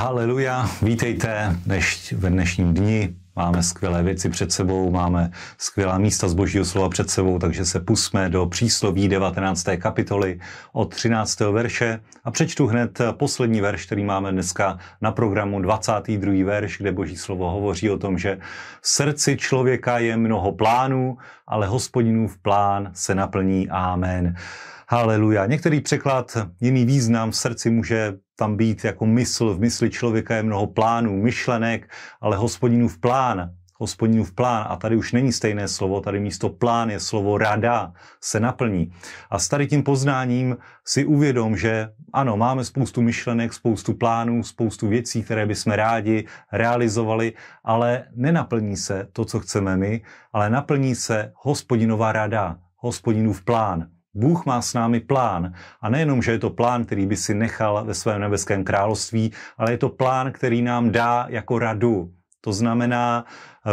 Haleluja, vítejte ve dnešním dni. Máme skvělé věci před sebou, máme skvělá místa z Božího slova před sebou, takže se pusme do přísloví 19. kapitoly od 13. verše a přečtu hned poslední verš, který máme dneska na programu, 22. verš, kde Boží slovo hovoří o tom, že v srdci člověka je mnoho plánů, ale hospodinův plán se naplní. Amen. Haleluja. Některý překlad, jiný význam v srdci může tam být jako mysl. V mysli člověka je mnoho plánů, myšlenek, ale hospodinův plán, hospodinův plán, a tady už není stejné slovo, tady místo plán je slovo rada, se naplní. A s tady tím poznáním si uvědom, že ano, máme spoustu myšlenek, spoustu plánů, spoustu věcí, které bychom rádi realizovali, ale nenaplní se to, co chceme my, ale naplní se hospodinová rada, hospodinův plán. Bůh má s námi plán. A nejenom, že je to plán, který by si nechal ve svém nebeském království, ale je to plán, který nám dá jako radu. To znamená,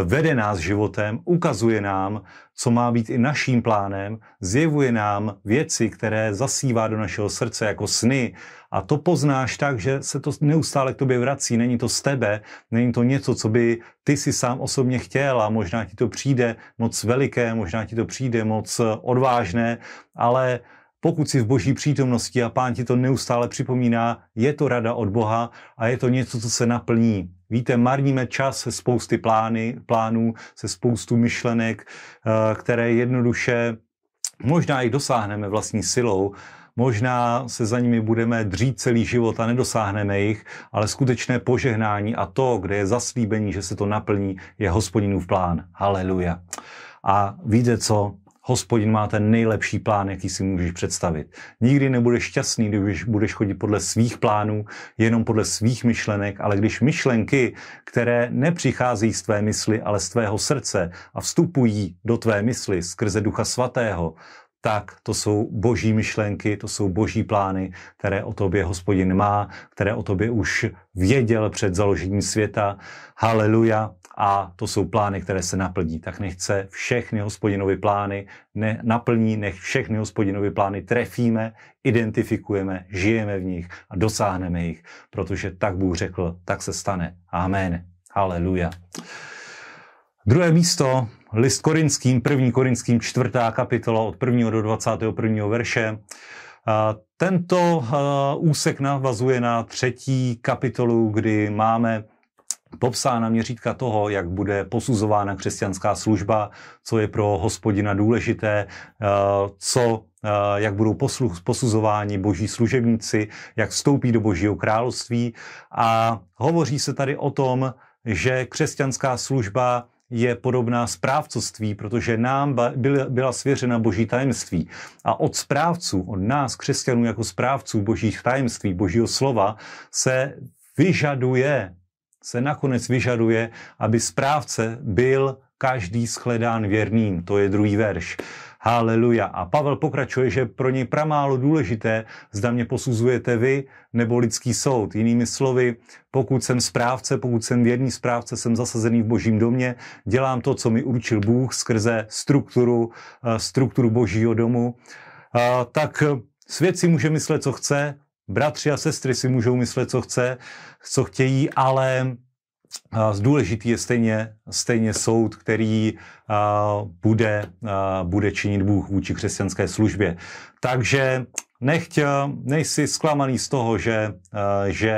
vede nás životem, ukazuje nám, co má být i naším plánem, zjevuje nám věci, které zasívá do našeho srdce jako sny. A to poznáš tak, že se to neustále k tobě vrací. Není to z tebe, není to něco, co by ty si sám osobně chtěl a možná ti to přijde moc veliké, možná ti to přijde moc odvážné, ale pokud jsi v boží přítomnosti a pán ti to neustále připomíná, je to rada od Boha a je to něco, co se naplní. Víte, marníme čas se spousty plány, plánů, se spoustu myšlenek, eh, které jednoduše možná i dosáhneme vlastní silou, možná se za nimi budeme dřít celý život a nedosáhneme jich, ale skutečné požehnání a to, kde je zaslíbení, že se to naplní, je hospodinův plán. Haleluja. A víte co? Hospodin má ten nejlepší plán, jaký si můžeš představit. Nikdy nebudeš šťastný, když budeš chodit podle svých plánů, jenom podle svých myšlenek, ale když myšlenky, které nepřicházejí z tvé mysli, ale z tvého srdce a vstupují do tvé mysli skrze Ducha Svatého, tak to jsou boží myšlenky, to jsou boží plány, které o tobě hospodin má, které o tobě už věděl před založením světa. Haleluja. A to jsou plány, které se naplní. Tak nechce všechny hospodinovy plány ne, naplní, nech všechny hospodinovy plány trefíme, identifikujeme, žijeme v nich a dosáhneme jich, protože tak Bůh řekl, tak se stane. Amen. Haleluja. Druhé místo, list korinským, první korinským, čtvrtá kapitola od 1. do 21. verše. Tento úsek navazuje na třetí kapitolu, kdy máme popsána měřítka toho, jak bude posuzována křesťanská služba, co je pro hospodina důležité, co, jak budou posuzováni boží služebníci, jak vstoupí do božího království. A hovoří se tady o tom, že křesťanská služba je podobná správcovství, protože nám byla svěřena boží tajemství. A od správců, od nás, křesťanů jako správců božích tajemství, božího slova, se vyžaduje, se nakonec vyžaduje, aby správce byl každý shledán věrným. To je druhý verš. Haleluja. A Pavel pokračuje, že pro něj pramálo důležité, zda mě posuzujete vy nebo lidský soud. Jinými slovy, pokud jsem správce, pokud jsem věrný správce, jsem zasazený v božím domě, dělám to, co mi určil Bůh skrze strukturu, eh, strukturu božího domu, eh, tak svět si může myslet, co chce, bratři a sestry si můžou myslet, co chce, co chtějí, ale Důležitý je stejně, stejně soud, který bude, bude činit Bůh vůči křesťanské službě. Takže nechť, nejsi zklamaný z toho, že, že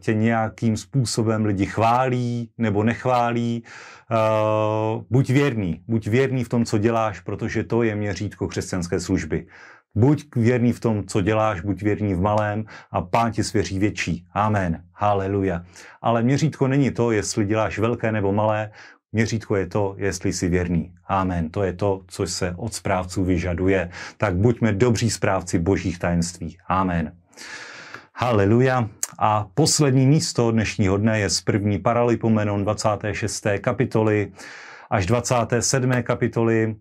tě nějakým způsobem lidi chválí nebo nechválí. Buď věrný, buď věrný v tom, co děláš, protože to je měřítko křesťanské služby. Buď věrný v tom, co děláš, buď věrný v malém a pán ti svěří větší. Amen. Haleluja. Ale měřítko není to, jestli děláš velké nebo malé, Měřítko je to, jestli jsi věrný. Amen. To je to, co se od správců vyžaduje. Tak buďme dobří správci božích tajemství. Amen. Haleluja. A poslední místo dnešního dne je z první paralipomenon 26. kapitoly až 27. kapitoly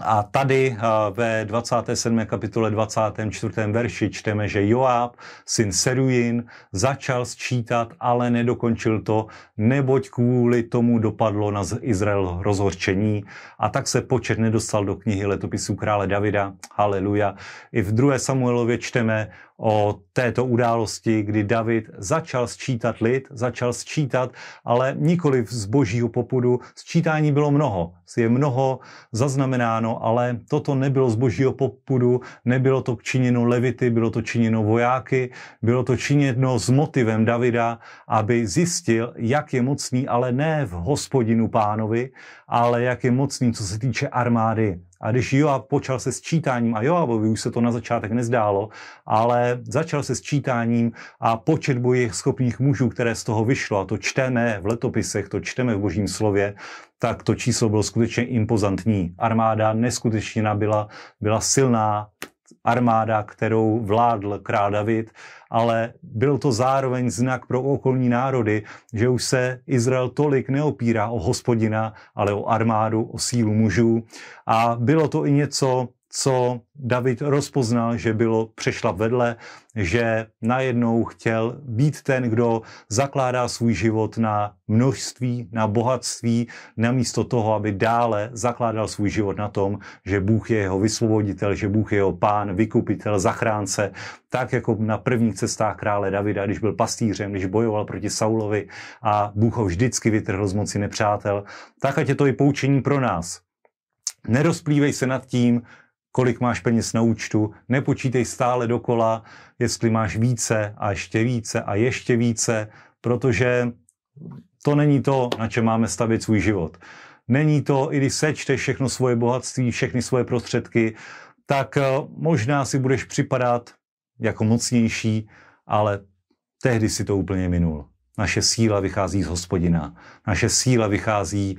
a tady ve 27. kapitole 24. verši čteme, že Joáb, syn Seruin, začal sčítat, ale nedokončil to, neboť kvůli tomu dopadlo na Izrael rozhorčení a tak se počet nedostal do knihy letopisů krále Davida. Haleluja. I v 2. Samuelově čteme o této události, kdy David začal sčítat lid, začal sčítat, ale nikoli z božího popudu. Sčítání bylo mnoho, je mnoho zaznamenáno, ale toto nebylo z božího popudu, nebylo to činěno levity, bylo to činěno vojáky, bylo to činěno s motivem Davida, aby zjistil, jak je mocný, ale ne v hospodinu pánovi, ale jak je mocný, co se týče armády. A když Joab počal se sčítáním, a Joabovi už se to na začátek nezdálo, ale začal se sčítáním a počet bojích schopných mužů, které z toho vyšlo, a to čteme v letopisech, to čteme v božím slově, tak to číslo bylo skutečně impozantní. Armáda neskutečně nabyla, byla silná, armáda, kterou vládl král David, ale byl to zároveň znak pro okolní národy, že už se Izrael tolik neopírá o hospodina, ale o armádu, o sílu mužů. A bylo to i něco, co David rozpoznal, že bylo přešla vedle, že najednou chtěl být ten, kdo zakládá svůj život na množství, na bohatství, namísto toho, aby dále zakládal svůj život na tom, že Bůh je jeho vysvoboditel, že Bůh je jeho pán, vykupitel, zachránce, tak jako na prvních cestách krále Davida, když byl pastýřem, když bojoval proti Saulovi a Bůh ho vždycky vytrhl z moci nepřátel, tak ať je to i poučení pro nás. Nerozplývej se nad tím, kolik máš peněz na účtu, nepočítej stále dokola, jestli máš více a ještě více a ještě více, protože to není to, na čem máme stavit svůj život. Není to, i když sečteš všechno svoje bohatství, všechny svoje prostředky, tak eh, možná si budeš připadat jako mocnější, ale tehdy si to úplně minul. Naše síla vychází z hospodina. Naše síla vychází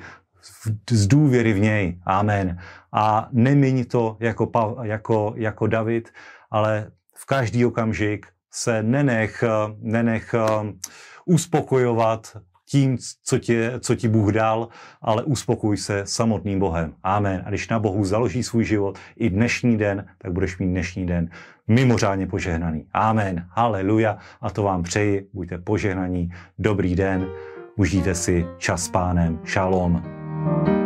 z důvěry v něj. Amen. A nemění to jako, jako, jako David, ale v každý okamžik se nenech, nenech um, uspokojovat tím, co ti, co ti Bůh dal, ale uspokoj se samotným Bohem. Amen. A když na Bohu založí svůj život i dnešní den, tak budeš mít dnešní den mimořádně požehnaný. Amen. Haleluja. A to vám přeji. Buďte požehnaní. Dobrý den. Užijte si čas s pánem. Shalom. Thank you